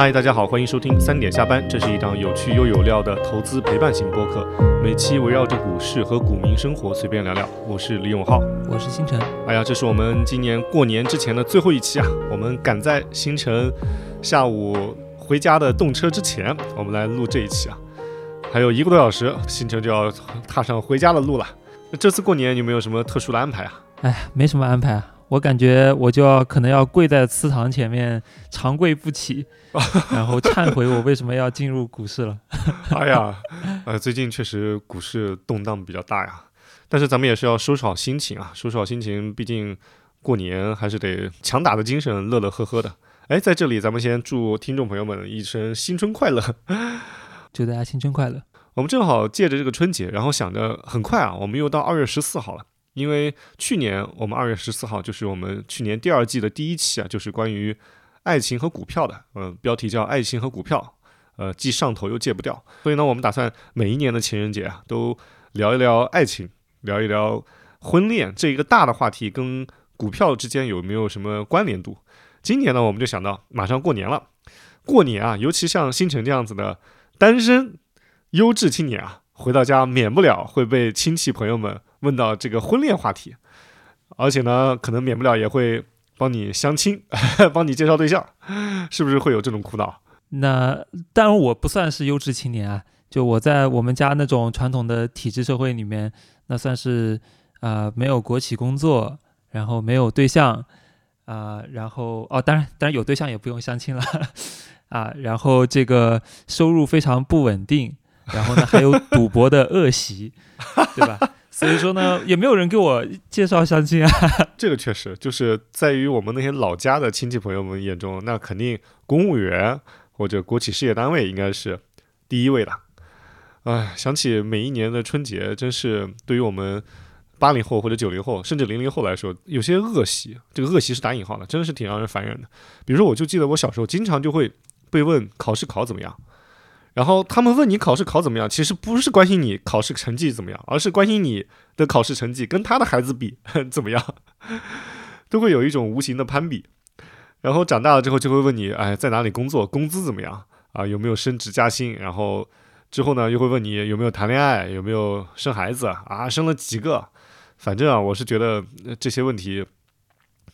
嗨，大家好，欢迎收听三点下班，这是一档有趣又有料的投资陪伴型播客，每期围绕着股市和股民生活随便聊聊。我是李永浩，我是星辰。哎呀，这是我们今年过年之前的最后一期啊，我们赶在星辰下午回家的动车之前，我们来录这一期啊。还有一个多小时，星辰就要踏上回家的路了。那这次过年有没有什么特殊的安排啊？哎，没什么安排啊。我感觉我就要可能要跪在祠堂前面长跪不起，然后忏悔我为什么要进入股市了。哎呀，呃，最近确实股市动荡比较大呀，但是咱们也是要收拾好心情啊，收拾好心情，毕竟过年还是得强打的精神，乐乐呵呵的。哎，在这里咱们先祝听众朋友们一声新春快乐，祝大家新春快乐。我们正好借着这个春节，然后想着很快啊，我们又到二月十四号了。因为去年我们二月十四号就是我们去年第二季的第一期啊，就是关于爱情和股票的，嗯，标题叫《爱情和股票》，呃，既上头又戒不掉。所以呢，我们打算每一年的情人节啊，都聊一聊爱情，聊一聊婚恋这一个大的话题跟股票之间有没有什么关联度。今年呢，我们就想到马上过年了，过年啊，尤其像星辰这样子的单身优质青年啊，回到家免不了会被亲戚朋友们。问到这个婚恋话题，而且呢，可能免不了也会帮你相亲，帮你介绍对象，是不是会有这种苦恼？那当然，我不算是优质青年啊，就我在我们家那种传统的体制社会里面，那算是啊没有国企工作，然后没有对象啊，然后哦，当然当然有对象也不用相亲了 啊，然后这个收入非常不稳定，然后呢还有赌博的恶习，对吧？所以说呢，也没有人给我介绍相亲啊。这个确实就是在于我们那些老家的亲戚朋友们眼中，那肯定公务员或者国企事业单位应该是第一位的。哎，想起每一年的春节，真是对于我们八零后或者九零后甚至零零后来说，有些恶习。这个恶习是打引号的，真的是挺让人烦人的。比如说，我就记得我小时候经常就会被问考试考怎么样。然后他们问你考试考怎么样，其实不是关心你考试成绩怎么样，而是关心你的考试成绩跟他的孩子比 怎么样，都会有一种无形的攀比。然后长大了之后就会问你，哎，在哪里工作，工资怎么样啊？有没有升职加薪？然后之后呢，又会问你有没有谈恋爱，有没有生孩子啊？生了几个？反正啊，我是觉得这些问题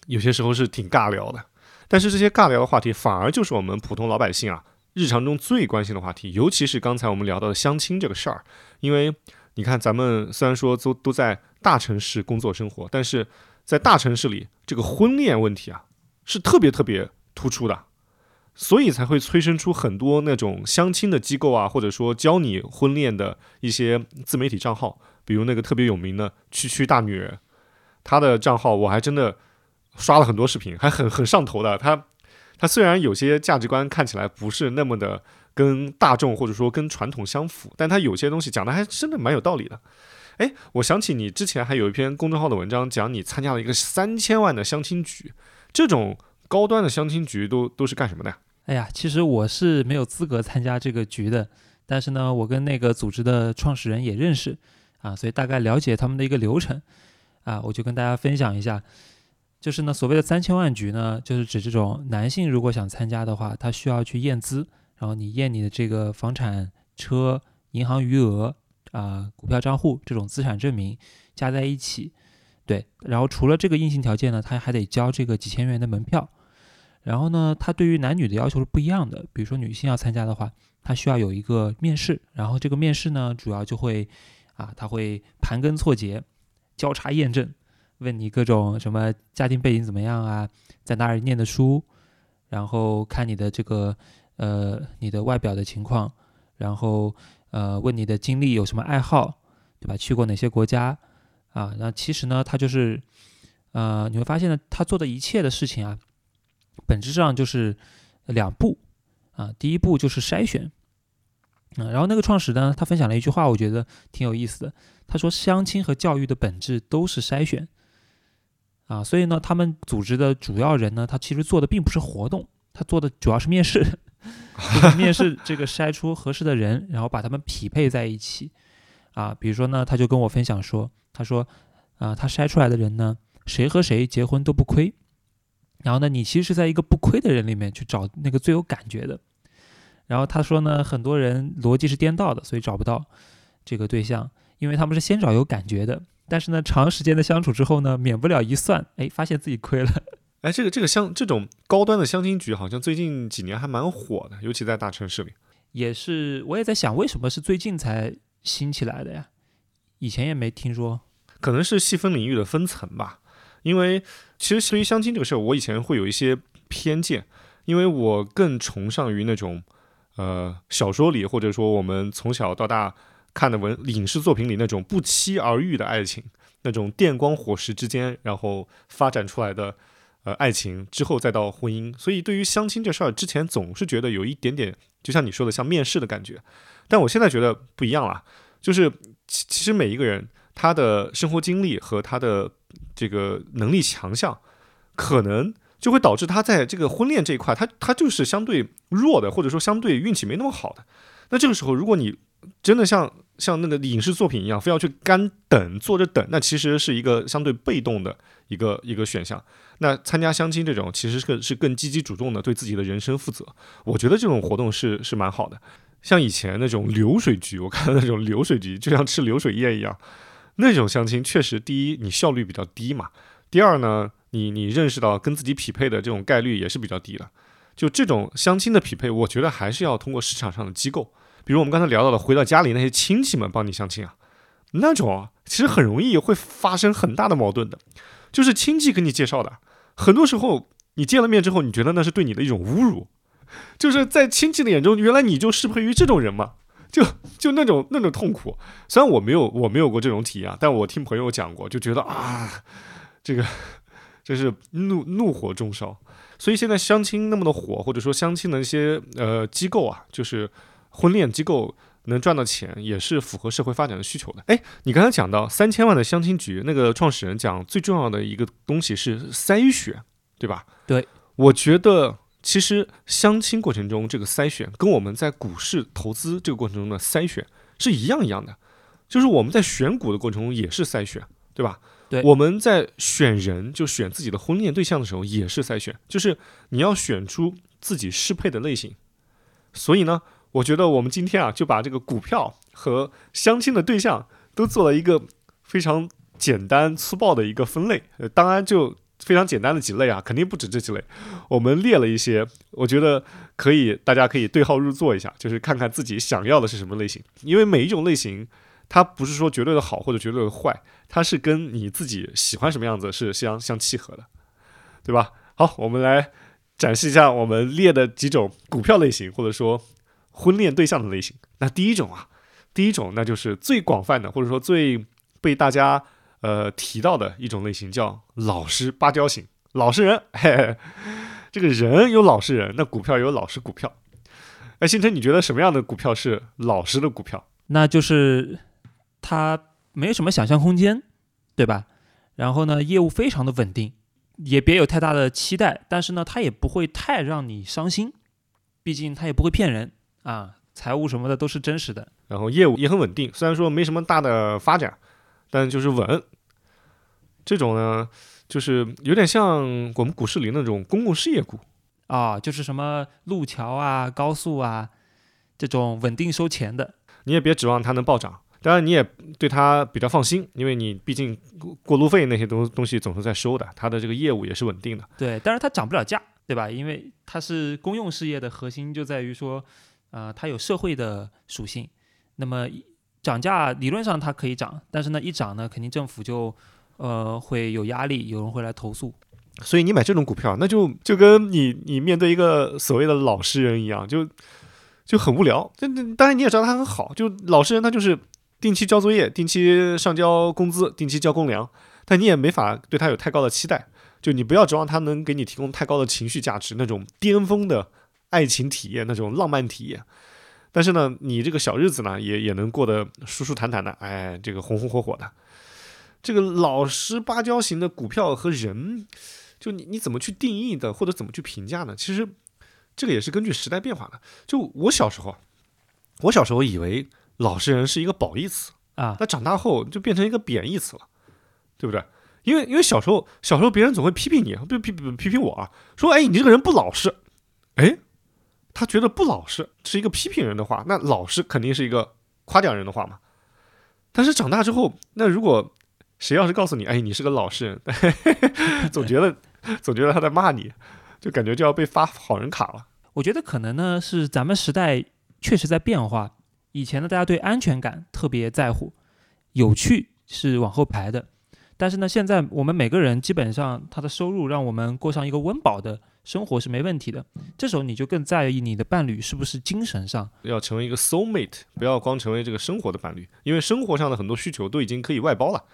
有些时候是挺尬聊的。但是这些尬聊的话题，反而就是我们普通老百姓啊。日常中最关心的话题，尤其是刚才我们聊到的相亲这个事儿，因为你看，咱们虽然说都都在大城市工作生活，但是在大城市里，这个婚恋问题啊是特别特别突出的，所以才会催生出很多那种相亲的机构啊，或者说教你婚恋的一些自媒体账号，比如那个特别有名的“区区大女人”，她的账号我还真的刷了很多视频，还很很上头的，她。他虽然有些价值观看起来不是那么的跟大众或者说跟传统相符，但他有些东西讲的还真的蛮有道理的。哎，我想起你之前还有一篇公众号的文章，讲你参加了一个三千万的相亲局，这种高端的相亲局都都是干什么的？哎呀，其实我是没有资格参加这个局的，但是呢，我跟那个组织的创始人也认识啊，所以大概了解他们的一个流程啊，我就跟大家分享一下。就是呢，所谓的三千万局呢，就是指这种男性如果想参加的话，他需要去验资，然后你验你的这个房产、车、银行余额啊、股票账户这种资产证明加在一起，对，然后除了这个硬性条件呢，他还得交这个几千元的门票。然后呢，他对于男女的要求是不一样的，比如说女性要参加的话，他需要有一个面试，然后这个面试呢，主要就会啊，他会盘根错节，交叉验证。问你各种什么家庭背景怎么样啊，在哪里念的书，然后看你的这个呃你的外表的情况，然后呃问你的经历有什么爱好，对吧？去过哪些国家啊？那其实呢，他就是呃你会发现呢，他做的一切的事情啊，本质上就是两步啊，第一步就是筛选。嗯，然后那个创始呢，他分享了一句话，我觉得挺有意思的。他说，相亲和教育的本质都是筛选。啊，所以呢，他们组织的主要人呢，他其实做的并不是活动，他做的主要是面试，面试这个筛出合适的人，然后把他们匹配在一起。啊，比如说呢，他就跟我分享说，他说，啊，他筛出来的人呢，谁和谁结婚都不亏。然后呢，你其实是在一个不亏的人里面去找那个最有感觉的，然后他说呢，很多人逻辑是颠倒的，所以找不到这个对象，因为他们是先找有感觉的，但是呢，长时间的相处之后呢，免不了一算，哎，发现自己亏了。哎，这个这个相这种高端的相亲局，好像最近几年还蛮火的，尤其在大城市里。也是，我也在想，为什么是最近才兴起来的呀？以前也没听说。可能是细分领域的分层吧。因为其实对于相亲这个事儿，我以前会有一些偏见，因为我更崇尚于那种呃小说里，或者说我们从小到大看的文影视作品里那种不期而遇的爱情，那种电光火石之间，然后发展出来的。呃，爱情之后再到婚姻，所以对于相亲这事儿，之前总是觉得有一点点，就像你说的，像面试的感觉。但我现在觉得不一样了，就是其其实每一个人他的生活经历和他的这个能力强项，可能就会导致他在这个婚恋这一块，他他就是相对弱的，或者说相对运气没那么好的。那这个时候，如果你真的像像那个影视作品一样，非要去干等坐着等，那其实是一个相对被动的一个一个选项。那参加相亲这种，其实是更是更积极主动的，对自己的人生负责。我觉得这种活动是是蛮好的。像以前那种流水局，我看到那种流水局，就像吃流水宴一样，那种相亲确实，第一你效率比较低嘛，第二呢，你你认识到跟自己匹配的这种概率也是比较低的。就这种相亲的匹配，我觉得还是要通过市场上的机构，比如我们刚才聊到的，回到家里那些亲戚们帮你相亲啊，那种其实很容易会发生很大的矛盾的，就是亲戚给你介绍的。很多时候，你见了面之后，你觉得那是对你的一种侮辱，就是在亲戚的眼中，原来你就适配于这种人嘛，就就那种那种痛苦。虽然我没有我没有过这种体验，但我听朋友讲过，就觉得啊，这个真是怒怒火中烧。所以现在相亲那么的火，或者说相亲的一些呃机构啊，就是婚恋机构。能赚到钱也是符合社会发展的需求的。哎，你刚才讲到三千万的相亲局，那个创始人讲最重要的一个东西是筛选，对吧？对，我觉得其实相亲过程中这个筛选，跟我们在股市投资这个过程中的筛选是一样一样的，就是我们在选股的过程中也是筛选，对吧？对，我们在选人就选自己的婚恋对象的时候也是筛选，就是你要选出自己适配的类型。所以呢。我觉得我们今天啊，就把这个股票和相亲的对象都做了一个非常简单粗暴的一个分类。呃，当然就非常简单的几类啊，肯定不止这几类。我们列了一些，我觉得可以，大家可以对号入座一下，就是看看自己想要的是什么类型。因为每一种类型，它不是说绝对的好或者绝对的坏，它是跟你自己喜欢什么样子是相相契合的，对吧？好，我们来展示一下我们列的几种股票类型，或者说。婚恋对象的类型，那第一种啊，第一种那就是最广泛的，或者说最被大家呃提到的一种类型，叫老实巴交型，老实人。嘿 嘿，这个人有老实人，那股票有老实股票。哎，星辰，你觉得什么样的股票是老实的股票？那就是它没有什么想象空间，对吧？然后呢，业务非常的稳定，也别有太大的期待，但是呢，它也不会太让你伤心，毕竟它也不会骗人。啊，财务什么的都是真实的，然后业务也很稳定，虽然说没什么大的发展，但就是稳。这种呢，就是有点像我们股市里那种公共事业股啊，就是什么路桥啊、高速啊这种稳定收钱的。你也别指望它能暴涨，当然你也对它比较放心，因为你毕竟过路费那些东东西总是在收的，它的这个业务也是稳定的。对，但是它涨不了价，对吧？因为它是公用事业的核心就在于说。呃，它有社会的属性，那么涨价理论上它可以涨，但是呢，一涨呢，肯定政府就呃会有压力，有人会来投诉。所以你买这种股票，那就就跟你你面对一个所谓的老实人一样，就就很无聊。这当然你也知道他很好，就老实人他就是定期交作业，定期上交工资，定期交公粮，但你也没法对他有太高的期待。就你不要指望他能给你提供太高的情绪价值，那种巅峰的。爱情体验那种浪漫体验，但是呢，你这个小日子呢，也也能过得舒舒坦坦的，哎，这个红红火火的。这个老实巴交型的股票和人，就你你怎么去定义的，或者怎么去评价呢？其实这个也是根据时代变化的。就我小时候，我小时候以为老实人是一个褒义词啊，那长大后就变成一个贬义词了，对不对？因为因为小时候小时候别人总会批评你，不批批批评我啊，说哎你这个人不老实，哎。他觉得不老实是一个批评人的话，那老实肯定是一个夸奖人的话嘛。但是长大之后，那如果谁要是告诉你，哎，你是个老实人，总觉得总觉得他在骂你，就感觉就要被发好人卡了。我觉得可能呢是咱们时代确实在变化，以前呢大家对安全感特别在乎，有趣是往后排的，但是呢现在我们每个人基本上他的收入让我们过上一个温饱的生活是没问题的，这时候你就更在意你的伴侣是不是精神上要成为一个 soul mate，不要光成为这个生活的伴侣，因为生活上的很多需求都已经可以外包了，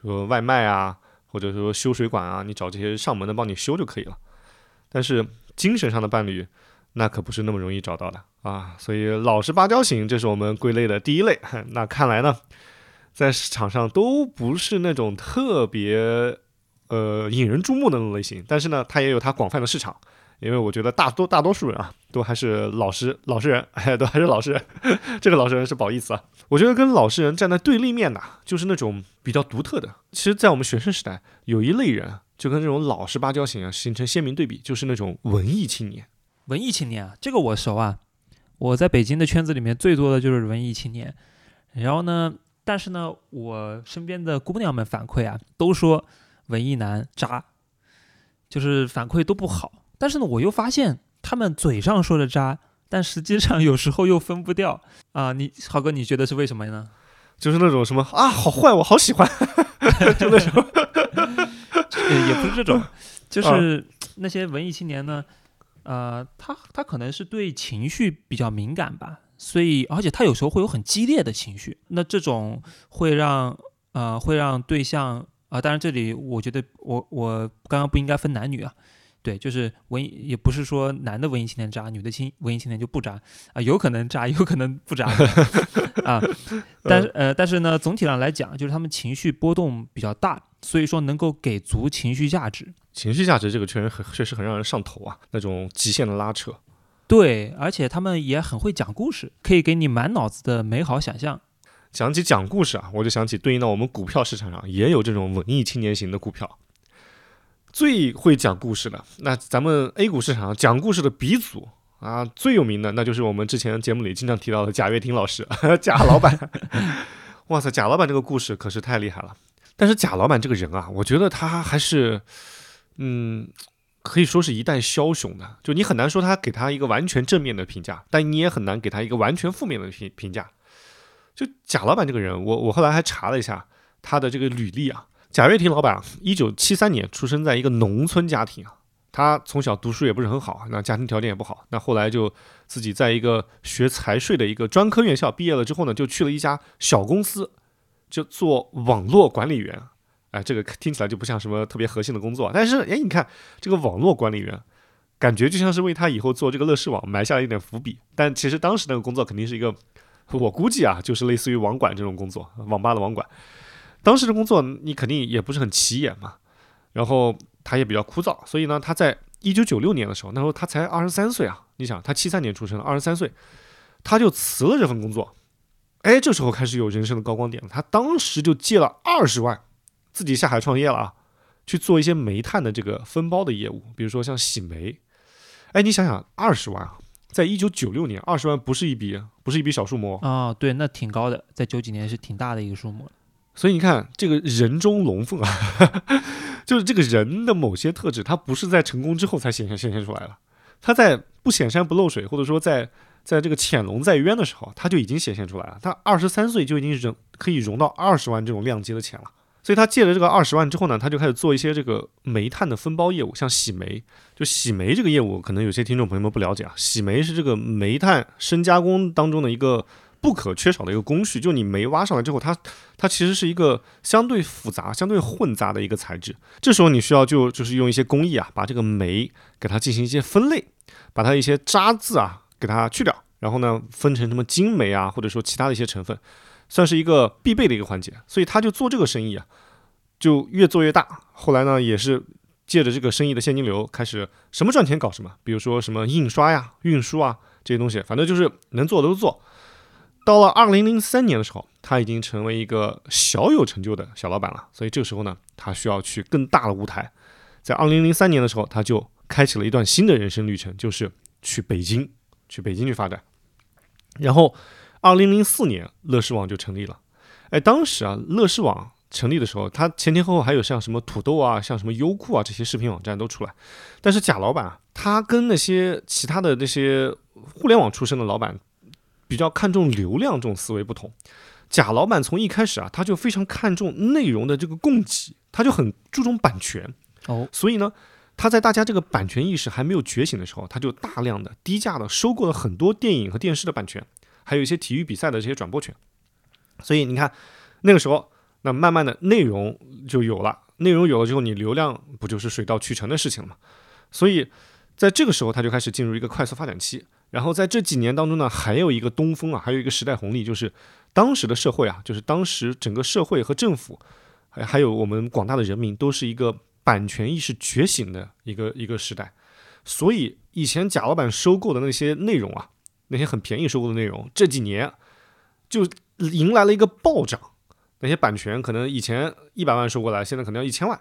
说外卖啊，或者说修水管啊，你找这些上门的帮你修就可以了。但是精神上的伴侣。那可不是那么容易找到的啊，所以老实巴交型，这是我们归类的第一类。那看来呢，在市场上都不是那种特别呃引人注目的那种类型，但是呢，它也有它广泛的市场。因为我觉得大多大多数人啊，都还是老实老实人，哎，都还是老实人。这个老实人是不好意思啊，我觉得跟老实人站在对立面的，就是那种比较独特的。其实，在我们学生时代，有一类人就跟这种老实巴交型啊形成鲜明对比，就是那种文艺青年。文艺青年啊，这个我熟啊。我在北京的圈子里面最多的就是文艺青年。然后呢，但是呢，我身边的姑娘们反馈啊，都说文艺男渣，就是反馈都不好。但是呢，我又发现他们嘴上说的渣，但实际上有时候又分不掉啊。你豪哥，你觉得是为什么呢？就是那种什么啊，好坏，我好喜欢，就那种，也不是这种，就是那些文艺青年呢。呃，他他可能是对情绪比较敏感吧，所以而且他有时候会有很激烈的情绪，那这种会让呃会让对象啊，当然这里我觉得我我刚刚不应该分男女啊，对，就是文艺也不是说男的文艺青年渣，女的青文艺青年就不渣啊，有可能渣，有可能不渣 啊，但是呃但是呢，总体上来讲，就是他们情绪波动比较大，所以说能够给足情绪价值。情绪价值这个确实很确实很让人上头啊，那种极限的拉扯。对，而且他们也很会讲故事，可以给你满脑子的美好想象。讲起讲故事啊，我就想起对应到我们股票市场上也有这种文艺青年型的股票。最会讲故事的，那咱们 A 股市场上讲故事的鼻祖啊，最有名的那就是我们之前节目里经常提到的贾跃亭老师，贾老板。哇塞，贾老板这个故事可是太厉害了。但是贾老板这个人啊，我觉得他还是。嗯，可以说是一代枭雄的，就你很难说他给他一个完全正面的评价，但你也很难给他一个完全负面的评评价。就贾老板这个人，我我后来还查了一下他的这个履历啊，贾跃亭老板，一九七三年出生在一个农村家庭啊，他从小读书也不是很好，那家庭条件也不好，那后来就自己在一个学财税的一个专科院校毕业了之后呢，就去了一家小公司，就做网络管理员。哎，这个听起来就不像什么特别核心的工作，但是哎，你看这个网络管理员，感觉就像是为他以后做这个乐视网埋下了一点伏笔。但其实当时那个工作肯定是一个，我估计啊，就是类似于网管这种工作，网吧的网管。当时的工作你肯定也不是很起眼嘛，然后他也比较枯燥，所以呢，他在一九九六年的时候，那时候他才二十三岁啊，你想他七三年出生，二十三岁，他就辞了这份工作。哎，这时候开始有人生的高光点了，他当时就借了二十万。自己下海创业了啊，去做一些煤炭的这个分包的业务，比如说像洗煤。哎，你想想，二十万啊，在一九九六年，二十万不是一笔，不是一笔小数目啊。对，那挺高的，在九几年是挺大的一个数目。所以你看，这个人中龙凤啊，就是这个人的某些特质，他不是在成功之后才显现显现出来了，他在不显山不漏水，或者说在在这个潜龙在渊的时候，他就已经显现出来了。他二十三岁就已经融可以融到二十万这种量级的钱了。所以他借了这个二十万之后呢，他就开始做一些这个煤炭的分包业务，像洗煤。就洗煤这个业务，可能有些听众朋友们不了解啊。洗煤是这个煤炭深加工当中的一个不可缺少的一个工序。就你煤挖上来之后，它它其实是一个相对复杂、相对混杂的一个材质。这时候你需要就就是用一些工艺啊，把这个煤给它进行一些分类，把它一些渣渍啊给它去掉，然后呢分成什么精煤啊，或者说其他的一些成分。算是一个必备的一个环节，所以他就做这个生意啊，就越做越大。后来呢，也是借着这个生意的现金流，开始什么赚钱搞什么，比如说什么印刷呀、运输啊这些东西，反正就是能做的都做。到了二零零三年的时候，他已经成为一个小有成就的小老板了。所以这个时候呢，他需要去更大的舞台。在二零零三年的时候，他就开启了一段新的人生旅程，就是去北京去北京去发展。然后，二零零四年，乐视网就成立了。哎，当时啊，乐视网成立的时候，它前前后后还有像什么土豆啊、像什么优酷啊这些视频网站都出来。但是贾老板啊，他跟那些其他的那些互联网出身的老板比较看重流量这种思维不同。贾老板从一开始啊，他就非常看重内容的这个供给，他就很注重版权。哦，所以呢，他在大家这个版权意识还没有觉醒的时候，他就大量的低价的收购了很多电影和电视的版权，还有一些体育比赛的这些转播权。所以你看，那个时候，那慢慢的内容就有了，内容有了之后，你流量不就是水到渠成的事情了吗？所以在这个时候，它就开始进入一个快速发展期。然后在这几年当中呢，还有一个东风啊，还有一个时代红利，就是当时的社会啊，就是当时整个社会和政府，还还有我们广大的人民，都是一个版权意识觉醒的一个一个时代。所以以前贾老板收购的那些内容啊，那些很便宜收购的内容，这几年就迎来了一个暴涨。那些版权可能以前一百万收过来，现在可能要一千万。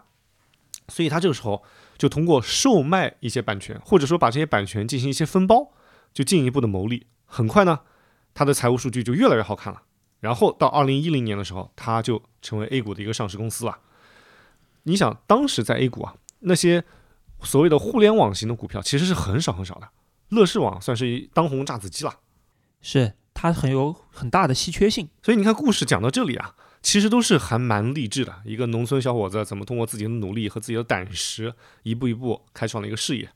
所以他这个时候就通过售卖一些版权，或者说把这些版权进行一些分包。就进一步的牟利，很快呢，他的财务数据就越来越好看了。然后到二零一零年的时候，他就成为 A 股的一个上市公司了。你想，当时在 A 股啊，那些所谓的互联网型的股票其实是很少很少的，乐视网算是一当红炸子鸡了。是它很有很大的稀缺性。所以你看，故事讲到这里啊，其实都是还蛮励志的。一个农村小伙子怎么通过自己的努力和自己的胆识，一步一步开创了一个事业。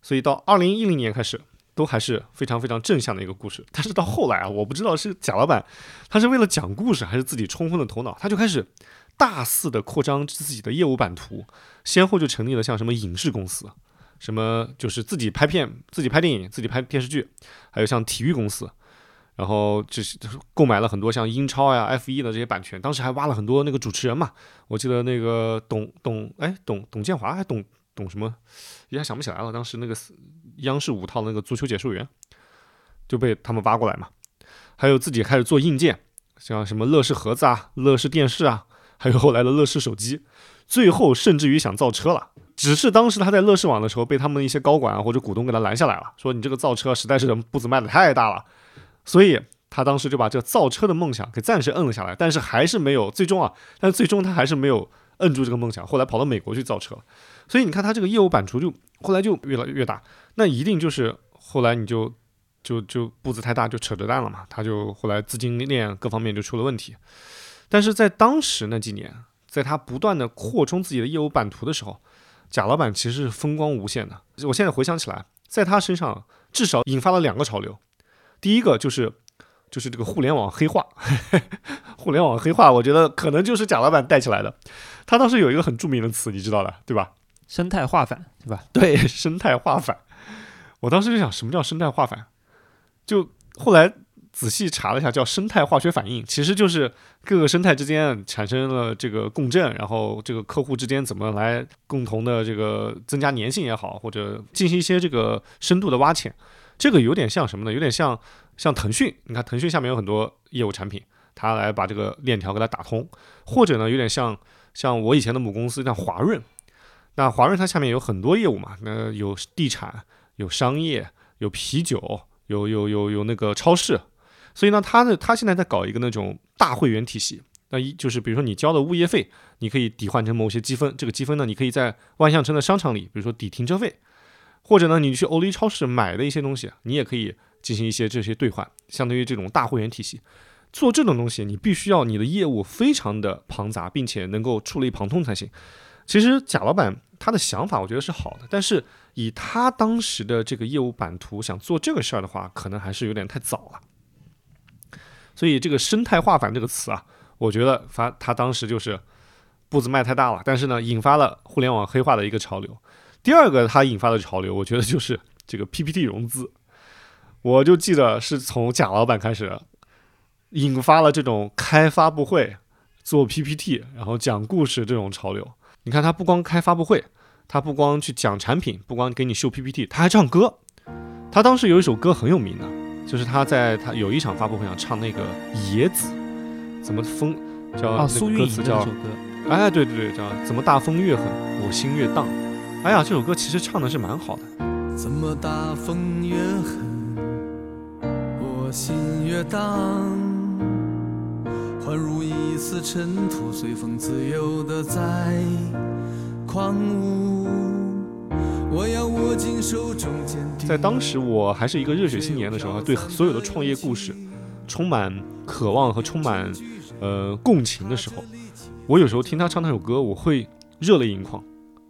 所以到二零一零年开始。都还是非常非常正向的一个故事，但是到后来啊，我不知道是贾老板他是为了讲故事，还是自己冲昏了头脑，他就开始大肆的扩张自己的业务版图，先后就成立了像什么影视公司，什么就是自己拍片、自己拍电影、自己拍电视剧，还有像体育公司，然后就是购买了很多像英超呀、F 一的这些版权，当时还挖了很多那个主持人嘛，我记得那个董董哎董董建华还董董什么，一下想不起来了，当时那个。央视五套那个足球解说员就被他们挖过来嘛，还有自己开始做硬件，像什么乐视盒子啊、乐视电视啊，还有后来的乐视手机，最后甚至于想造车了。只是当时他在乐视网的时候，被他们的一些高管啊或者股东给他拦下来了，说你这个造车实在是步子迈的太大了，所以他当时就把这造车的梦想给暂时摁了下来，但是还是没有最终啊，但是最终他还是没有摁住这个梦想，后来跑到美国去造车。所以你看他这个业务版图就后来就越来越大。那一定就是后来你就就就步子太大就扯着蛋了嘛，他就后来资金链各方面就出了问题。但是在当时那几年，在他不断的扩充自己的业务版图的时候，贾老板其实是风光无限的。我现在回想起来，在他身上至少引发了两个潮流。第一个就是就是这个互联网黑化，互联网黑化，我觉得可能就是贾老板带起来的。他当时有一个很著名的词，你知道的，对吧？生态化反，对吧？对，生态化反。我当时就想，什么叫生态化反？就后来仔细查了一下，叫生态化学反应，其实就是各个生态之间产生了这个共振，然后这个客户之间怎么来共同的这个增加粘性也好，或者进行一些这个深度的挖潜。这个有点像什么呢？有点像像腾讯，你看腾讯下面有很多业务产品，它来把这个链条给它打通，或者呢，有点像像我以前的母公司像华润，那华润它下面有很多业务嘛，那有地产。有商业，有啤酒，有有有有那个超市，所以呢，他呢他现在在搞一个那种大会员体系。那一就是比如说你交的物业费，你可以抵换成某些积分，这个积分呢，你可以在万象城的商场里，比如说抵停车费，或者呢，你去欧力超市买的一些东西，你也可以进行一些这些兑换，相当于这种大会员体系。做这种东西，你必须要你的业务非常的庞杂，并且能够触类旁通才行。其实贾老板他的想法，我觉得是好的，但是。以他当时的这个业务版图想做这个事儿的话，可能还是有点太早了。所以这个生态化反这个词啊，我觉得发他当时就是步子迈太大了，但是呢，引发了互联网黑化的一个潮流。第二个他引发的潮流，我觉得就是这个 PPT 融资。我就记得是从贾老板开始引发了这种开发布会、做 PPT，然后讲故事这种潮流。你看他不光开发布会。他不光去讲产品，不光给你秀 PPT，他还唱歌。他当时有一首歌很有名的，就是他在他有一场发布会上唱那个《野子》，怎么风叫那个歌词叫，哎，对对对，叫怎么大风越狠，我心越荡。哎呀，这首歌其实唱的是蛮好的。怎么大风越狠我，心越荡，幻如一丝尘土，随风自由的在狂舞。我要握紧手中坚定。在当时我还是一个热血青年的时候，对所有的创业故事充满渴望和充满呃共情的时候，我有时候听他唱那首歌，我会热泪盈眶，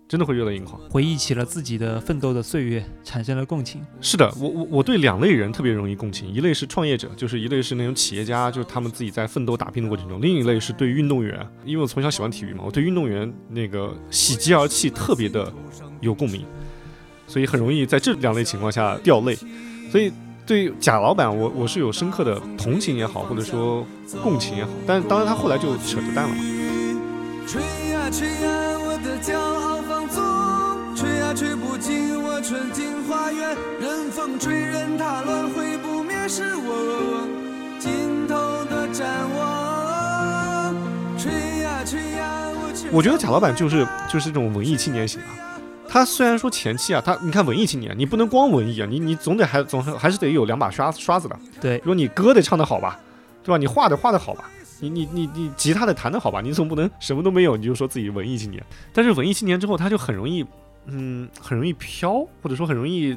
真的会热泪盈眶。回忆起了自己的奋斗的岁月，产生了共情。是的，我我我对两类人特别容易共情，一类是创业者，就是一类是那种企业家，就是他们自己在奋斗打拼的过程中；另一类是对运动员，因为我从小喜欢体育嘛，我对运动员那个喜极而泣特别的有共鸣，所以很容易在这两类情况下掉泪。所以对贾老板，我我是有深刻的同情也好，或者说共情也好，但是当然他后来就扯着淡了嘛。吹呀吹呀，我的骄傲放纵，吹呀吹不尽我纯净花园，任风吹，任它乱，灰不灭是我尽头的展望。吹呀吹呀，我我觉得贾老板就是就是这种文艺青年型啊。他虽然说前期啊，他你看文艺青年，你不能光文艺啊，你你总得还总是还是得有两把刷刷子的。对如果你歌得唱得好吧，对吧？你画得画得好吧，你你你你吉他得弹得好吧，你总不能什么都没有你就说自己文艺青年。但是文艺青年之后，他就很容易，嗯，很容易飘，或者说很容易，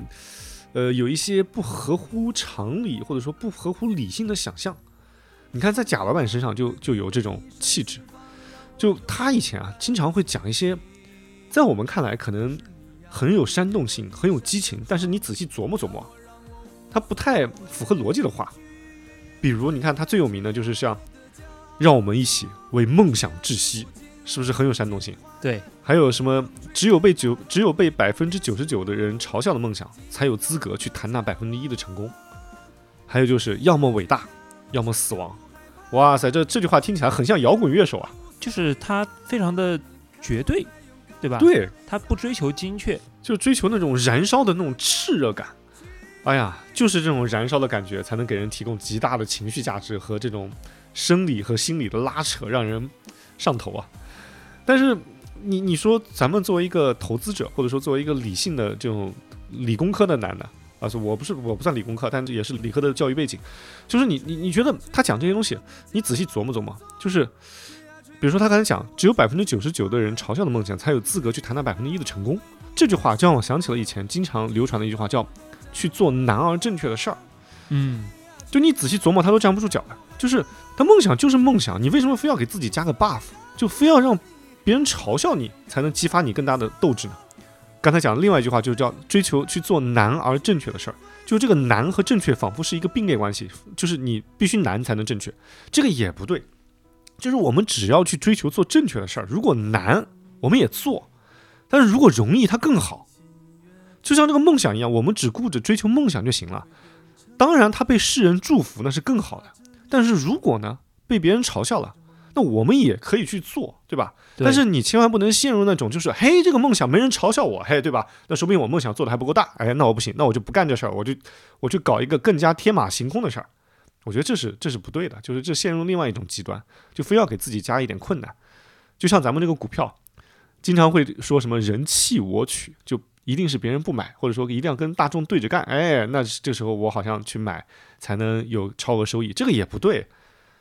呃，有一些不合乎常理或者说不合乎理性的想象。你看在贾老板身上就就有这种气质，就他以前啊经常会讲一些，在我们看来可能很有煽动性、很有激情，但是你仔细琢磨琢磨，它不太符合逻辑的话。比如你看它最有名的就是像“让我们一起为梦想窒息”，是不是很有煽动性？对，还有什么只有被九只有被百分之九十九的人嘲笑的梦想，才有资格去谈那百分之一的成功。还有就是要么伟大，要么死亡。哇塞，这这句话听起来很像摇滚乐手啊！就是他非常的绝对，对吧？，对，他不追求精确，就追求那种燃烧的那种炽热感。哎呀，就是这种燃烧的感觉，才能给人提供极大的情绪价值和这种生理和心理的拉扯，让人上头啊。但是你你说，咱们作为一个投资者，或者说作为一个理性的这种理工科的男的，啊，是我不是我不算理工科，但是也是理科的教育背景，就是你你你觉得他讲这些东西，你仔细琢磨琢磨，就是比如说他刚才讲，只有百分之九十九的人嘲笑的梦想，才有资格去谈那百分之一的成功。这句话就让我想起了以前经常流传的一句话，叫“去做难而正确的事儿”。嗯，就你仔细琢磨，他都站不住脚的。就是他梦想就是梦想，你为什么非要给自己加个 buff，就非要让别人嘲笑你，才能激发你更大的斗志呢？刚才讲的另外一句话就是叫追求去做难而正确的事儿，就这个难和正确仿佛是一个并列关系，就是你必须难才能正确，这个也不对。就是我们只要去追求做正确的事儿，如果难我们也做，但是如果容易它更好。就像这个梦想一样，我们只顾着追求梦想就行了。当然，它被世人祝福那是更好的。但是如果呢被别人嘲笑了，那我们也可以去做，对吧？对但是你千万不能陷入那种就是，嘿，这个梦想没人嘲笑我，嘿，对吧？那说明我梦想做的还不够大，哎，那我不行，那我就不干这事儿，我就我去搞一个更加天马行空的事儿。我觉得这是这是不对的，就是这陷入另外一种极端，就非要给自己加一点困难。就像咱们这个股票，经常会说什么人弃我取，就一定是别人不买，或者说一定要跟大众对着干，哎，那这时候我好像去买才能有超额收益，这个也不对。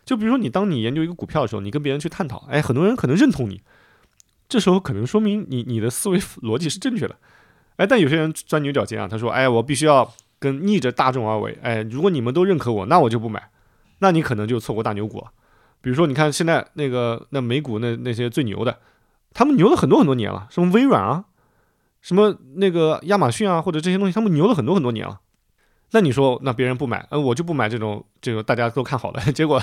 就比如说你当你研究一个股票的时候，你跟别人去探讨，哎，很多人可能认同你，这时候可能说明你你的思维逻辑是正确的，哎，但有些人钻牛角尖啊，他说，哎，我必须要跟逆着大众而为，哎，如果你们都认可我，那我就不买，那你可能就错过大牛股了。比如说，你看现在那个那美股那那些最牛的，他们牛了很多很多年了，什么微软啊，什么那个亚马逊啊，或者这些东西，他们牛了很多很多年了。那你说，那别人不买，呃，我就不买这种这个大家都看好的，结果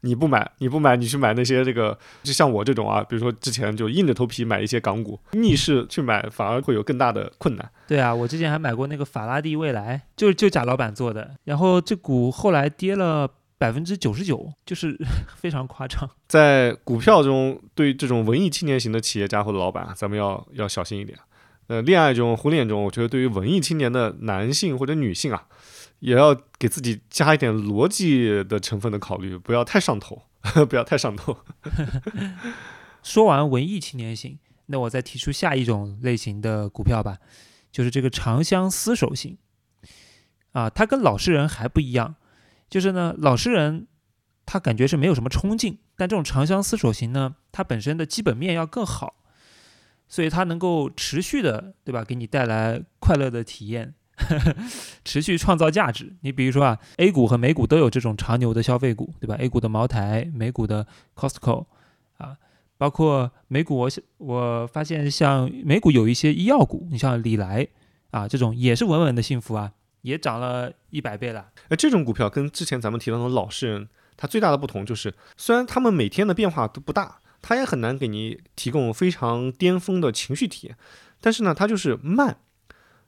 你不买，你不买，你去买那些这个，就像我这种啊，比如说之前就硬着头皮买一些港股，逆势去买，反而会有更大的困难。对啊，我之前还买过那个法拉第未来，就就贾老板做的，然后这股后来跌了百分之九十九，就是 非常夸张。在股票中，对这种文艺青年型的企业家或者老板啊，咱们要要小心一点。呃，恋爱中、婚恋中，我觉得对于文艺青年的男性或者女性啊，也要给自己加一点逻辑的成分的考虑，不要太上头，不要太上头。说完文艺青年型，那我再提出下一种类型的股票吧，就是这个长相厮守型。啊，它跟老实人还不一样，就是呢，老实人他感觉是没有什么冲劲，但这种长相厮守型呢，它本身的基本面要更好，所以它能够持续的，对吧，给你带来快乐的体验，持续创造价值。你比如说啊，A 股和美股都有这种长牛的消费股，对吧？A 股的茅台，美股的 Costco 啊，包括美股，我我发现像美股有一些医药股，你像李来啊这种也是稳稳的幸福啊，也涨了一百倍了。哎，这种股票跟之前咱们提到的老实人，它最大的不同就是，虽然他们每天的变化都不大，它也很难给你提供非常巅峰的情绪体验，但是呢，它就是慢，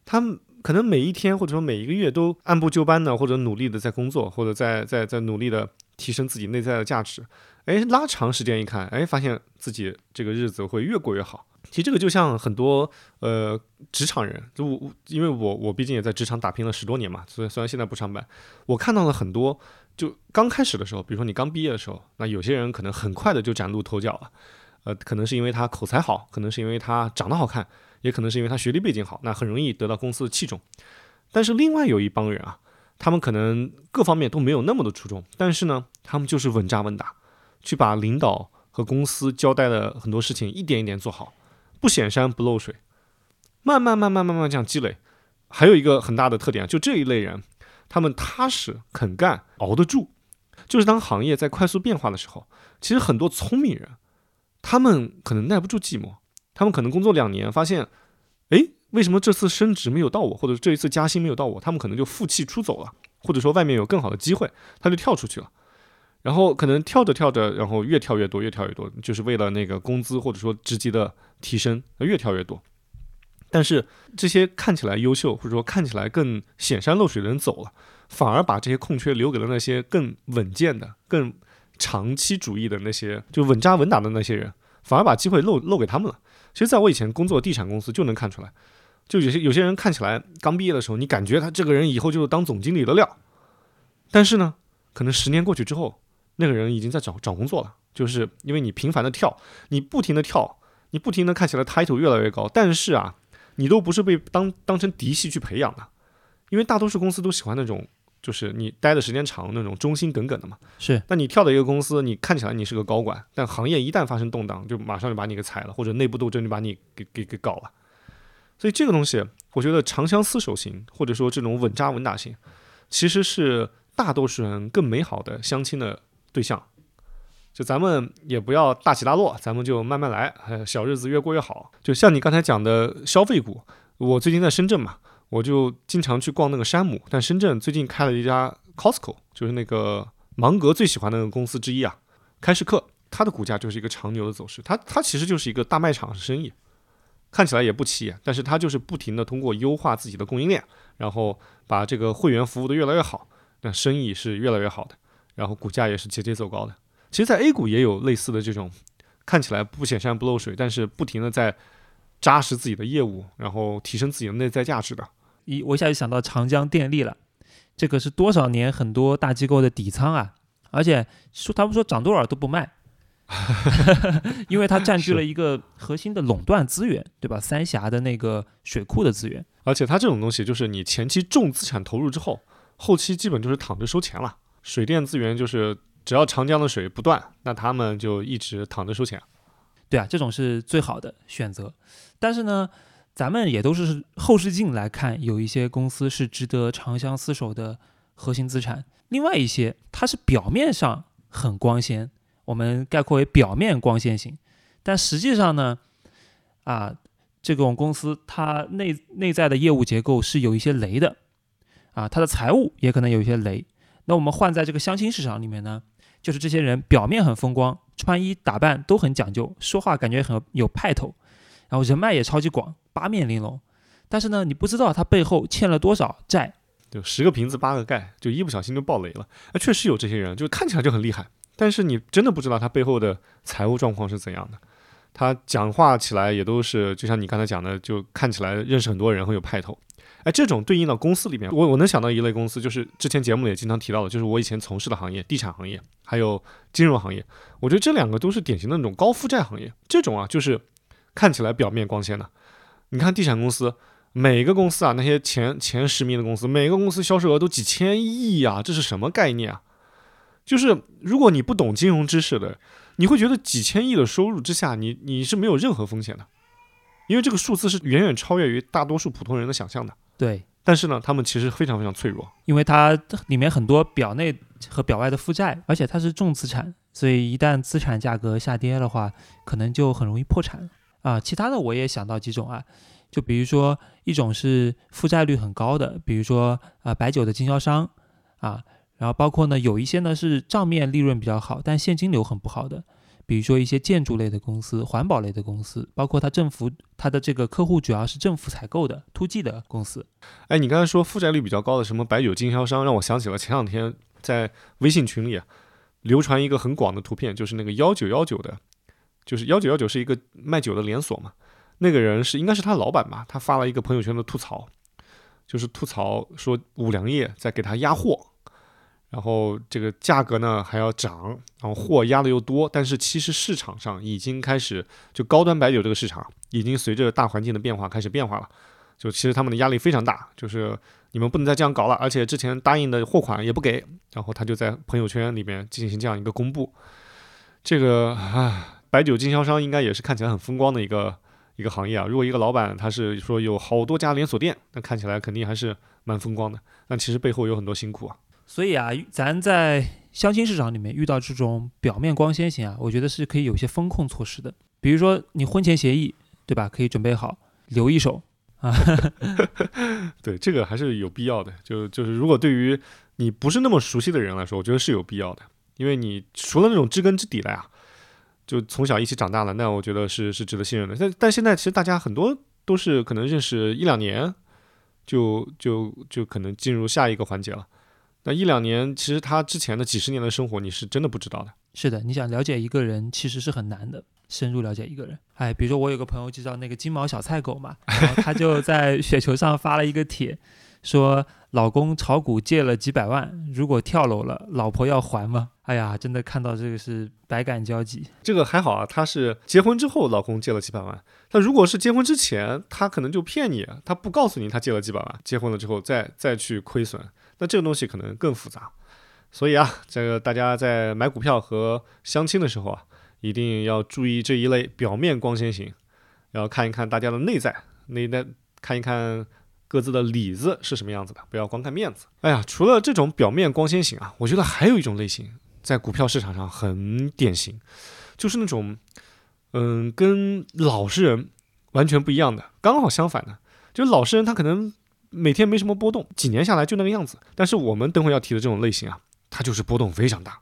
他可能每一天或者说每一个月都按部就班的，或者努力的在工作，或者在在在努力的提升自己内在的价值。哎，拉长时间一看，哎，发现自己这个日子会越过越好。其实这个就像很多呃职场人，就我因为我我毕竟也在职场打拼了十多年嘛，所以虽然现在不上班，我看到了很多就刚开始的时候，比如说你刚毕业的时候，那有些人可能很快的就崭露头角了，呃，可能是因为他口才好，可能是因为他长得好看，也可能是因为他学历背景好，那很容易得到公司的器重。但是另外有一帮人啊，他们可能各方面都没有那么的出众，但是呢，他们就是稳扎稳打，去把领导和公司交代的很多事情一点一点做好，不显山不漏水，慢慢慢慢慢慢这样积累。还有一个很大的特点，就这一类人，他们踏实肯干，熬得住。就是当行业在快速变化的时候，其实很多聪明人，他们可能耐不住寂寞，他们可能工作两年，发现，诶，为什么这次升职没有到我，或者这一次加薪没有到我，他们可能就负气出走了，或者说外面有更好的机会，他就跳出去了。然后可能跳着跳着，然后越跳越多，越跳越多，就是为了那个工资或者说职级的提升，越跳越多。但是这些看起来优秀或者说看起来更显山露水的人走了，反而把这些空缺留给了那些更稳健的、更长期主义的那些就稳扎稳打的那些人，反而把机会漏漏给他们了。其实，在我以前工作地产公司就能看出来，就有些有些人看起来刚毕业的时候，你感觉他这个人以后就是当总经理的料，但是呢，可能十年过去之后，那个人已经在找找工作了，就是因为你频繁的跳，你不停的跳，你不停的看起来 title 越来越高，但是啊。你都不是被当当成嫡系去培养的，因为大多数公司都喜欢那种，就是你待的时间长那种忠心耿耿的嘛。是，那你跳到一个公司，你看起来你是个高管，但行业一旦发生动荡，就马上就把你给裁了，或者内部斗争就把你给给给搞了。所以这个东西，我觉得长相厮守型，或者说这种稳扎稳打型，其实是大多数人更美好的相亲的对象。就咱们也不要大起大落，咱们就慢慢来，呃小日子越过越好。就像你刚才讲的消费股，我最近在深圳嘛，我就经常去逛那个山姆。但深圳最近开了一家 Costco，就是那个芒格最喜欢的公司之一啊，开市客，它的股价就是一个长牛的走势。它它其实就是一个大卖场生意，看起来也不起眼，但是它就是不停的通过优化自己的供应链，然后把这个会员服务的越来越好，那生意是越来越好的，然后股价也是节节走高的。其实，在 A 股也有类似的这种，看起来不显山不漏水，但是不停的在扎实自己的业务，然后提升自己的内在价值的。一，我一下就想到长江电力了，这个是多少年很多大机构的底仓啊，而且说他们说涨多少都不卖，因为它占据了一个核心的垄断资源，对吧？三峡的那个水库的资源，而且它这种东西就是你前期重资产投入之后，后期基本就是躺着收钱了。水电资源就是。只要长江的水不断，那他们就一直躺着收钱。对啊，这种是最好的选择。但是呢，咱们也都是后视镜来看，有一些公司是值得长相厮守的核心资产。另外一些，它是表面上很光鲜，我们概括为表面光鲜型。但实际上呢，啊，这种公司它内内在的业务结构是有一些雷的，啊，它的财务也可能有一些雷。那我们换在这个相亲市场里面呢？就是这些人表面很风光，穿衣打扮都很讲究，说话感觉很有派头，然后人脉也超级广，八面玲珑。但是呢，你不知道他背后欠了多少债。就十个瓶子八个盖，就一不小心就爆雷了。啊，确实有这些人，就看起来就很厉害，但是你真的不知道他背后的财务状况是怎样的。他讲话起来也都是，就像你刚才讲的，就看起来认识很多人，很有派头。哎，这种对应到公司里面，我我能想到一类公司，就是之前节目里也经常提到的，就是我以前从事的行业，地产行业，还有金融行业。我觉得这两个都是典型的那种高负债行业。这种啊，就是看起来表面光鲜的。你看地产公司，每个公司啊，那些前前十名的公司，每个公司销售额都几千亿啊，这是什么概念啊？就是如果你不懂金融知识的，你会觉得几千亿的收入之下，你你是没有任何风险的，因为这个数字是远远超越于大多数普通人的想象的。对，但是呢，他们其实非常非常脆弱。因为它里面很多表内和表外的负债，而且它是重资产，所以一旦资产价格下跌的话，可能就很容易破产啊。其他的我也想到几种啊，就比如说一种是负债率很高的，比如说啊白酒的经销商啊，然后包括呢有一些呢是账面利润比较好，但现金流很不好的。比如说一些建筑类的公司、环保类的公司，包括它政府它的这个客户主要是政府采购的、突击的公司。哎，你刚才说负债率比较高的什么白酒经销商，让我想起了前两天在微信群里流传一个很广的图片，就是那个幺九幺九的，就是幺九幺九是一个卖酒的连锁嘛。那个人是应该是他老板吧，他发了一个朋友圈的吐槽，就是吐槽说五粮液在给他压货。然后这个价格呢还要涨，然后货压的又多，但是其实市场上已经开始就高端白酒这个市场已经随着大环境的变化开始变化了，就其实他们的压力非常大，就是你们不能再这样搞了，而且之前答应的货款也不给，然后他就在朋友圈里面进行这样一个公布，这个啊白酒经销商应该也是看起来很风光的一个一个行业啊，如果一个老板他是说有好多家连锁店，那看起来肯定还是蛮风光的，但其实背后有很多辛苦啊。所以啊，咱在相亲市场里面遇到这种表面光鲜型啊，我觉得是可以有些风控措施的。比如说你婚前协议，对吧？可以准备好留一手啊。对，这个还是有必要的。就就是如果对于你不是那么熟悉的人来说，我觉得是有必要的。因为你除了那种知根知底的呀，就从小一起长大了，那我觉得是是值得信任的。但但现在其实大家很多都是可能认识一两年，就就就可能进入下一个环节了。那一两年，其实他之前的几十年的生活，你是真的不知道的。是的，你想了解一个人，其实是很难的，深入了解一个人。哎，比如说我有个朋友就叫那个金毛小菜狗嘛，然后他就在雪球上发了一个帖，说老公炒股借了几百万，如果跳楼了，老婆要还吗？哎呀，真的看到这个是百感交集。这个还好啊，他是结婚之后老公借了几百万，他如果是结婚之前，他可能就骗你，他不告诉你他借了几百万，结婚了之后再再去亏损。那这个东西可能更复杂，所以啊，这个大家在买股票和相亲的时候啊，一定要注意这一类表面光鲜型，要看一看大家的内在，内在看一看各自的里子是什么样子的，不要光看面子。哎呀，除了这种表面光鲜型啊，我觉得还有一种类型在股票市场上很典型，就是那种嗯，跟老实人完全不一样的，刚好相反的，就是老实人他可能。每天没什么波动，几年下来就那个样子。但是我们等会要提的这种类型啊，它就是波动非常大，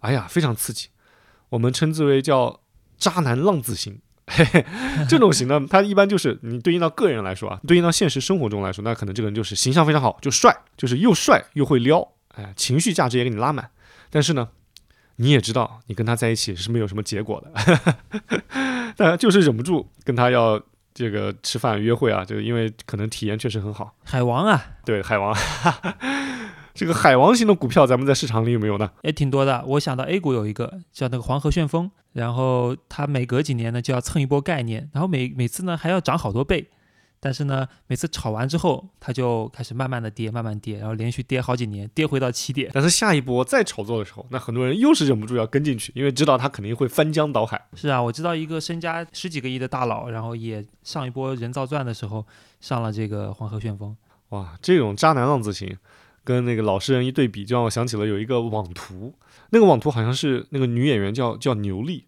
哎呀，非常刺激。我们称之为叫渣男浪子型。嘿嘿，这种型呢，它一般就是你对应到个人来说啊，对应到现实生活中来说，那可能这个人就是形象非常好，就帅，就是又帅又会撩，哎，情绪价值也给你拉满。但是呢，你也知道，你跟他在一起是没有什么结果的，但就是忍不住跟他要。这个吃饭约会啊，就因为可能体验确实很好。海王啊，对海王，这个海王型的股票，咱们在市场里有没有呢？也挺多的。我想到 A 股有一个叫那个黄河旋风，然后它每隔几年呢就要蹭一波概念，然后每每次呢还要涨好多倍。但是呢，每次炒完之后，它就开始慢慢的跌，慢慢跌，然后连续跌好几年，跌回到起点。但是下一波再炒作的时候，那很多人又是忍不住要跟进去，因为知道它肯定会翻江倒海。是啊，我知道一个身家十几个亿的大佬，然后也上一波人造钻的时候上了这个黄河旋风。哇，这种渣男浪子型，跟那个老实人一对比，就让我想起了有一个网图，那个网图好像是那个女演员叫叫牛莉，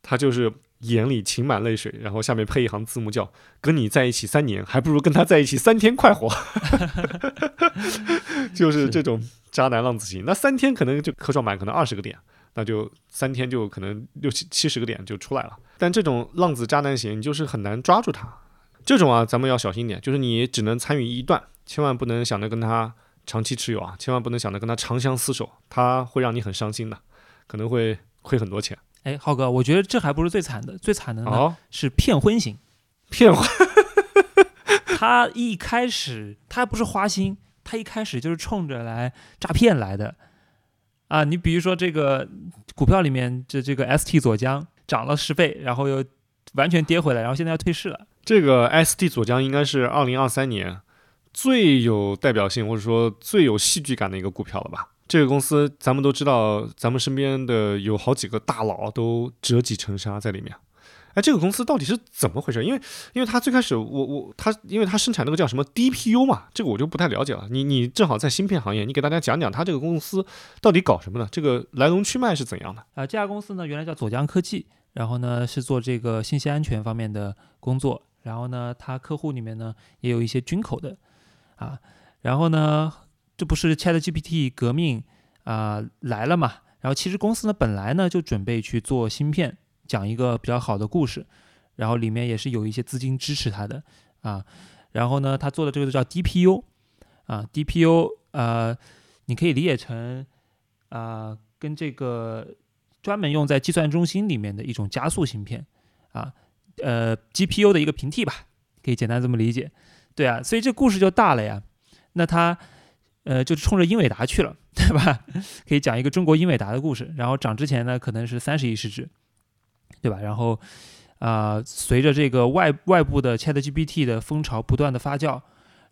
她就是。眼里噙满泪水，然后下面配一行字幕叫“跟你在一起三年，还不如跟他在一起三天快活”，就是这种渣男浪子型。那三天可能就科创板可能二十个点，那就三天就可能六七七十个点就出来了。但这种浪子渣男型，你就是很难抓住他。这种啊，咱们要小心点，就是你只能参与一段，千万不能想着跟他长期持有啊，千万不能想着跟他长相厮守，他会让你很伤心的，可能会亏很多钱。哎，浩哥，我觉得这还不是最惨的，最惨的呢是骗婚型。骗婚，他一开始他不是花心，他一开始就是冲着来诈骗来的啊！你比如说这个股票里面这这个 ST 左江涨了十倍，然后又完全跌回来，然后现在要退市了。这个 ST 左江应该是二零二三年最有代表性或者说最有戏剧感的一个股票了吧？这个公司咱们都知道，咱们身边的有好几个大佬都折戟沉沙在里面。哎，这个公司到底是怎么回事？因为，因为它最开始，我我它，因为它生产那个叫什么 DPU 嘛，这个我就不太了解了。你你正好在芯片行业，你给大家讲讲它这个公司到底搞什么的？这个来龙去脉是怎样的？啊，这家公司呢，原来叫左江科技，然后呢是做这个信息安全方面的工作，然后呢，它客户里面呢也有一些军口的，啊，然后呢，这不是 ChatGPT 革命啊来了嘛？然后其实公司呢本来呢就准备去做芯片。讲一个比较好的故事，然后里面也是有一些资金支持他的啊，然后呢，他做的这个叫 DPU 啊，DPU 呃，你可以理解成啊，跟这个专门用在计算中心里面的一种加速芯片啊，呃，GPU 的一个平替吧，可以简单这么理解，对啊，所以这故事就大了呀，那他呃就冲着英伟达去了，对吧？可以讲一个中国英伟达的故事，然后涨之前呢可能是三十亿市值。对吧？然后，啊，随着这个外外部的 ChatGPT 的风潮不断的发酵，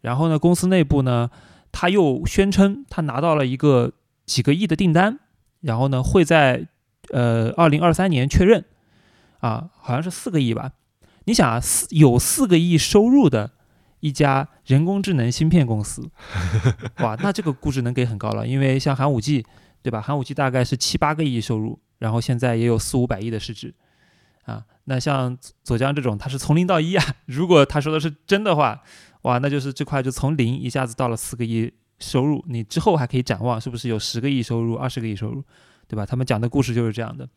然后呢，公司内部呢，他又宣称他拿到了一个几个亿的订单，然后呢，会在呃二零二三年确认，啊，好像是四个亿吧？你想啊，四有四个亿收入的一家人工智能芯片公司，哇，那这个估值能给很高了，因为像寒武纪，对吧？寒武纪大概是七八个亿收入，然后现在也有四五百亿的市值。啊，那像左江这种，他是从零到一啊。如果他说的是真的话，哇，那就是这块就从零一下子到了四个亿收入。你之后还可以展望，是不是有十个亿收入、二十个亿收入，对吧？他们讲的故事就是这样的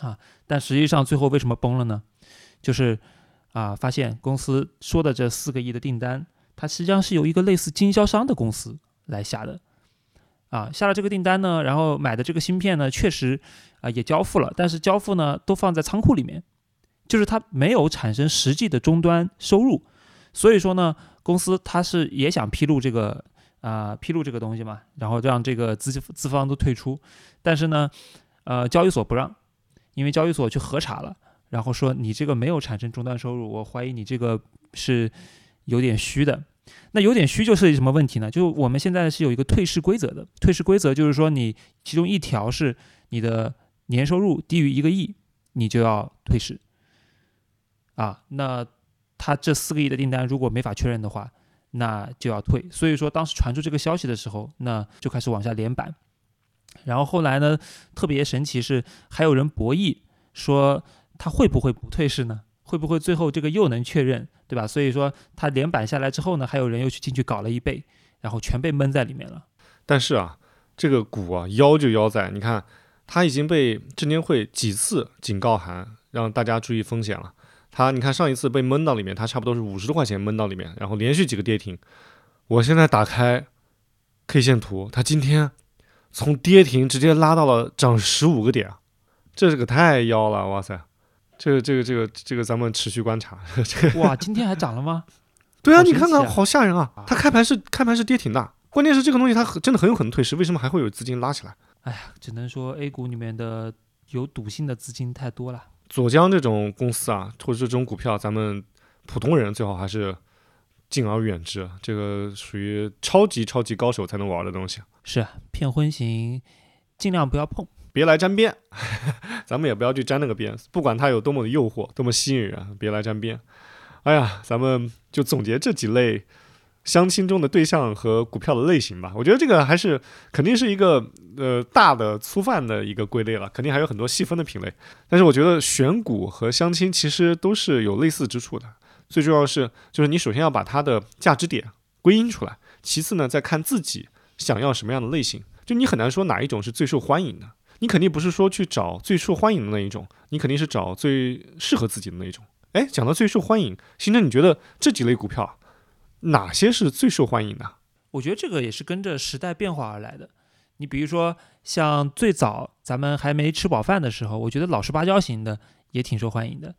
啊。但实际上最后为什么崩了呢？就是啊，发现公司说的这四个亿的订单，它实际上是由一个类似经销商的公司来下的。啊，下了这个订单呢，然后买的这个芯片呢，确实啊也交付了，但是交付呢都放在仓库里面，就是它没有产生实际的终端收入，所以说呢，公司它是也想披露这个啊披露这个东西嘛，然后让这个资资方都退出，但是呢，呃交易所不让，因为交易所去核查了，然后说你这个没有产生终端收入，我怀疑你这个是有点虚的。那有点虚就涉及什么问题呢？就我们现在是有一个退市规则的，退市规则就是说，你其中一条是你的年收入低于一个亿，你就要退市。啊，那他这四个亿的订单如果没法确认的话，那就要退。所以说当时传出这个消息的时候，那就开始往下连板。然后后来呢，特别神奇是还有人博弈说他会不会不退市呢？会不会最后这个又能确认？对吧？所以说它连板下来之后呢，还有人又去进去搞了一倍，然后全被闷在里面了。但是啊，这个股啊，妖就妖在，你看它已经被证监会几次警告函，让大家注意风险了。它，你看上一次被闷到里面，它差不多是五十多块钱闷到里面，然后连续几个跌停。我现在打开 K 线图，它今天从跌停直接拉到了涨十五个点，这是个太妖了，哇塞！这个这个这个这个，咱们持续观察。这个哇，今天还涨了吗？对啊，你看看，好吓人啊！它开盘是开盘是跌停的，关键是这个东西它真的很有可能退市，为什么还会有资金拉起来？哎呀，只能说 A 股里面的有赌性的资金太多了。左江这种公司啊，或者这种股票，咱们普通人最好还是敬而远之。这个属于超级超级高手才能玩的东西。是骗婚型，尽量不要碰。别来沾边，咱们也不要去沾那个边，不管它有多么的诱惑，多么吸引人，别来沾边。哎呀，咱们就总结这几类相亲中的对象和股票的类型吧。我觉得这个还是肯定是一个呃大的粗泛的一个归类了，肯定还有很多细分的品类。但是我觉得选股和相亲其实都是有类似之处的。最重要的是，就是你首先要把它的价值点归因出来，其次呢，再看自己想要什么样的类型。就你很难说哪一种是最受欢迎的。你肯定不是说去找最受欢迎的那一种，你肯定是找最适合自己的那一种。哎，讲到最受欢迎，星辰，你觉得这几类股票哪些是最受欢迎的？我觉得这个也是跟着时代变化而来的。你比如说，像最早咱们还没吃饱饭的时候，我觉得老实巴交型的也挺受欢迎的，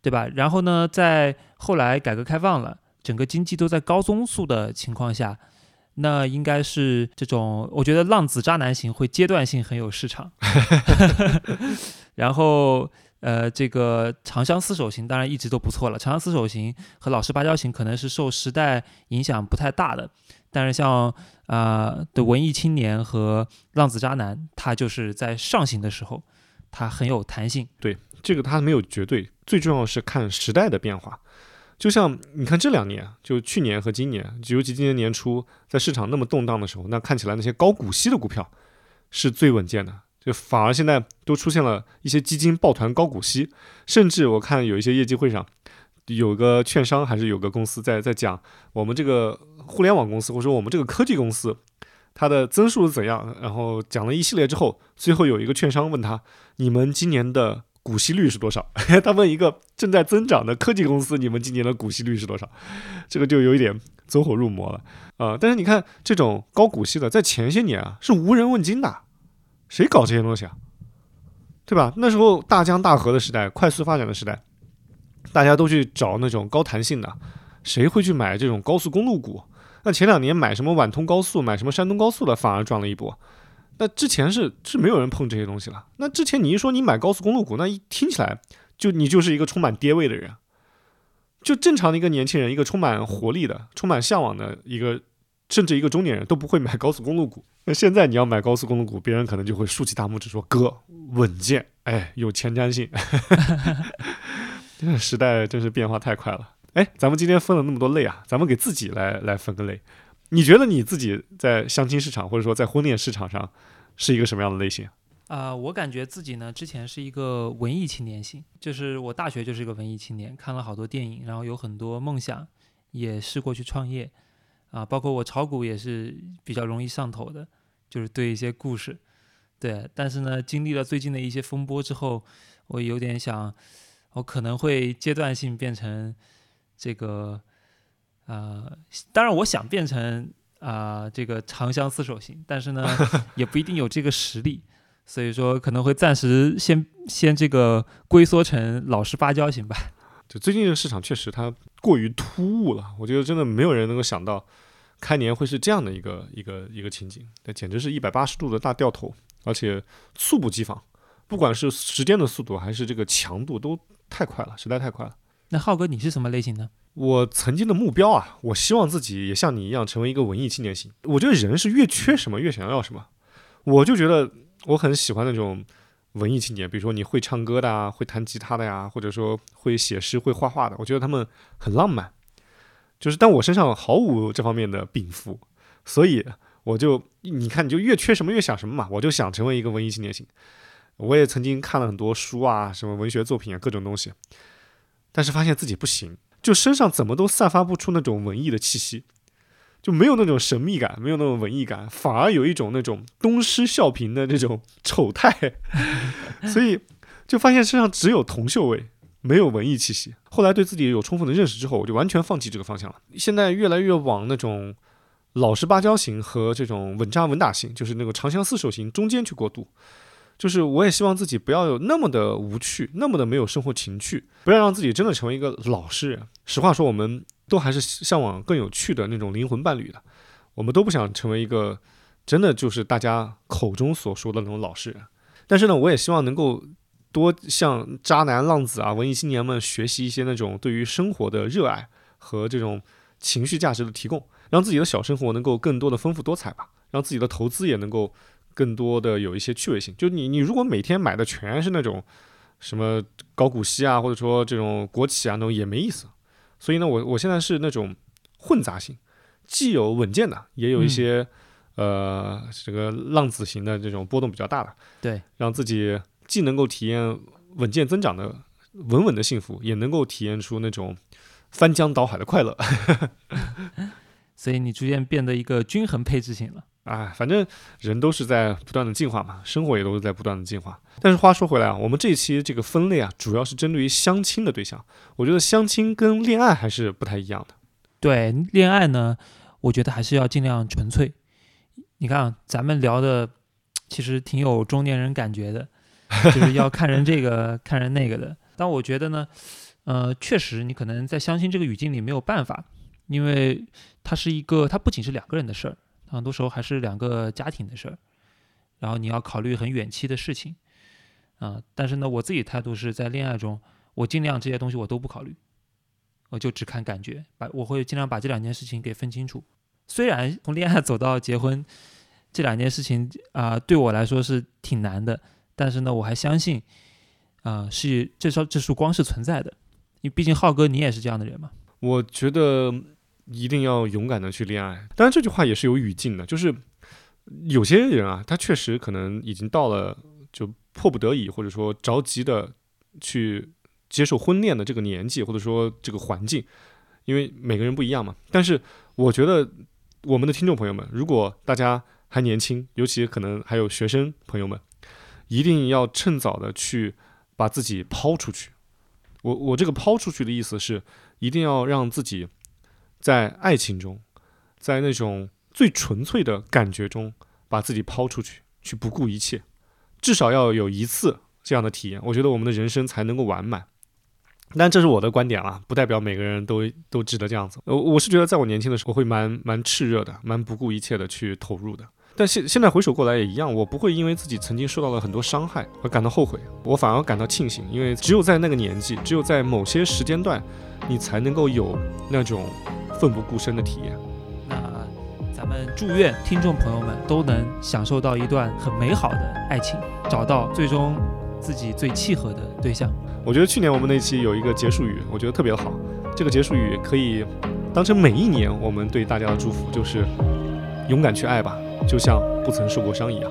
对吧？然后呢，在后来改革开放了，整个经济都在高增速的情况下。那应该是这种，我觉得浪子渣男型会阶段性很有市场，然后呃，这个《长相厮守型》当然一直都不错了，《长相厮守型》和《老实巴交型》可能是受时代影响不太大的，但是像啊的文艺青年和浪子渣男，他就是在上行的时候，他很有弹性。对这个它没有绝对，最重要是看时代的变化。就像你看这两年，就去年和今年，尤其今年年初，在市场那么动荡的时候，那看起来那些高股息的股票是最稳健的，就反而现在都出现了一些基金抱团高股息，甚至我看有一些业绩会上，有个券商还是有个公司在在讲我们这个互联网公司或者说我们这个科技公司。它的增速是怎样？然后讲了一系列之后，最后有一个券商问他：“你们今年的股息率是多少？” 他问一个正在增长的科技公司：“你们今年的股息率是多少？”这个就有一点走火入魔了啊、但是你看这种高股息的，在前些年啊是无人问津的，谁搞这些东西啊？对吧？那时候大江大河的时代，快速发展的时代，大家都去找那种高弹性的，谁会去买这种高速公路股？那前两年买什么皖通高速、买什么山东高速的，反而赚了一波。那之前是是没有人碰这些东西了。那之前你一说你买高速公路股，那一听起来就你就是一个充满爹味的人。就正常的一个年轻人，一个充满活力的、充满向往的一个，甚至一个中年人都不会买高速公路股。那现在你要买高速公路股，别人可能就会竖起大拇指说：“哥，稳健，哎，有前瞻性。”这个时代真是变化太快了。哎，咱们今天分了那么多类啊，咱们给自己来来分个类。你觉得你自己在相亲市场或者说在婚恋市场上是一个什么样的类型？啊、我感觉自己呢，之前是一个文艺青年型，就是我大学就是一个文艺青年，看了好多电影，然后有很多梦想，也试过去创业，啊，包括我炒股也是比较容易上头的，就是对一些故事，对，但是呢，经历了最近的一些风波之后，我有点想，我可能会阶段性变成这个，呃，当然我想变成啊、这个长相厮守型，但是呢，也不一定有这个实力。所以说可能会暂时先先这个龟缩成老实巴交型吧。就最近这个市场确实它过于突兀了，我觉得真的没有人能够想到开年会是这样的一个一个一个情景，那简直是一百八十度的大掉头，而且猝不及防，不管是时间的速度还是这个强度都太快了，实在太快了。那浩哥你是什么类型呢？我曾经的目标啊，我希望自己也像你一样成为一个文艺青年型。我觉得人是越缺什么越想要什么，我就觉得我很喜欢那种文艺青年，比如说你会唱歌的啊，会弹吉他的呀，或者说会写诗、会画画的，我觉得他们很浪漫。就是但我身上毫无这方面的禀赋，所以我就你看，你就越缺什么越想什么嘛，我就想成为一个文艺青年型。我也曾经看了很多书啊，什么文学作品啊，各种东西，但是发现自己不行，就身上怎么都散发不出那种文艺的气息，就没有那种神秘感，没有那种文艺感，反而有一种那种东施效颦的这种 丑态，所以就发现身上只有铜臭味，没有文艺气息。后来对自己有充分的认识之后，我就完全放弃这个方向了。现在越来越往那种老实巴交型和这种稳扎稳打型，就是那个长相厮守型中间去过渡。就是我也希望自己不要有那么的无趣，那么的没有生活情趣，不要让自己真的成为一个老实人。实话说，我们都还是向往更有趣的那种灵魂伴侣的，我们都不想成为一个真的就是大家口中所说的那种老实人。但是呢，我也希望能够多向渣男浪子啊、文艺青年们学习一些那种对于生活的热爱和这种情绪价值的提供，让自己的小生活能够更多的丰富多彩吧，让自己的投资也能够。更多的有一些趣味性，就你你如果每天买的全是那种什么高股息啊，或者说这种国企啊那种也没意思。所以呢，我我现在是那种混杂型，既有稳健的，也有一些、呃这个浪子型的这种波动比较大的，对，让自己既能够体验稳健增长的稳稳的幸福，也能够体验出那种翻江倒海的快乐。所以你逐渐变得一个均衡配置型了。哎，反正人都是在不断的进化嘛，生活也都是在不断的进化。但是话说回来啊，我们这一期这个分类啊，主要是针对于相亲的对象。我觉得相亲跟恋爱还是不太一样的。对恋爱呢，我觉得还是要尽量纯粹。你看，咱们聊的其实挺有中年人感觉的，就是要看人这个看人那个的。但我觉得呢，呃，确实你可能在相亲这个语境里没有办法，因为它是一个，它不仅是两个人的事儿。很多时候还是两个家庭的事儿，然后你要考虑很远期的事情，啊。但是呢，我自己态度是在恋爱中，我尽量这些东西我都不考虑，我就只看感觉，把我会尽量把这两件事情给分清楚。虽然从恋爱走到结婚这两件事情啊、对我来说是挺难的，但是呢，我还相信啊、是这束这束光是存在的。因为毕竟浩哥你也是这样的人嘛。我觉得一定要勇敢的去恋爱。当然，这句话也是有语境的，就是有些人啊，他确实可能已经到了就迫不得已，或者说着急的去接受婚恋的这个年纪，或者说这个环境，因为每个人不一样嘛。但是我觉得我们的听众朋友们，如果大家还年轻，尤其可能还有学生朋友们，一定要趁早的去把自己抛出去。我我这个抛出去的意思是，一定要让自己在爱情中，在那种最纯粹的感觉中，把自己抛出去，去不顾一切，至少要有一次这样的体验，我觉得我们的人生才能够完满。但这是我的观点啊，不代表每个人都都值得这样子。我我是觉得，在我年轻的时候，会蛮蛮炽热的，蛮不顾一切的去投入的。但现现在回首过来也一样，我不会因为自己曾经受到了很多伤害而感到后悔，我反而感到庆幸，因为只有在那个年纪，只有在某些时间段，你才能够有那种奋不顾身的体验。那咱们祝愿听众朋友们都能享受到一段很美好的爱情，找到最终自己最契合的对象。我觉得去年我们那期有一个结束语，我觉得特别好。这个结束语可以当成每一年我们对大家的祝福，就是勇敢去爱吧，就像不曾受过伤一样。